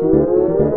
Música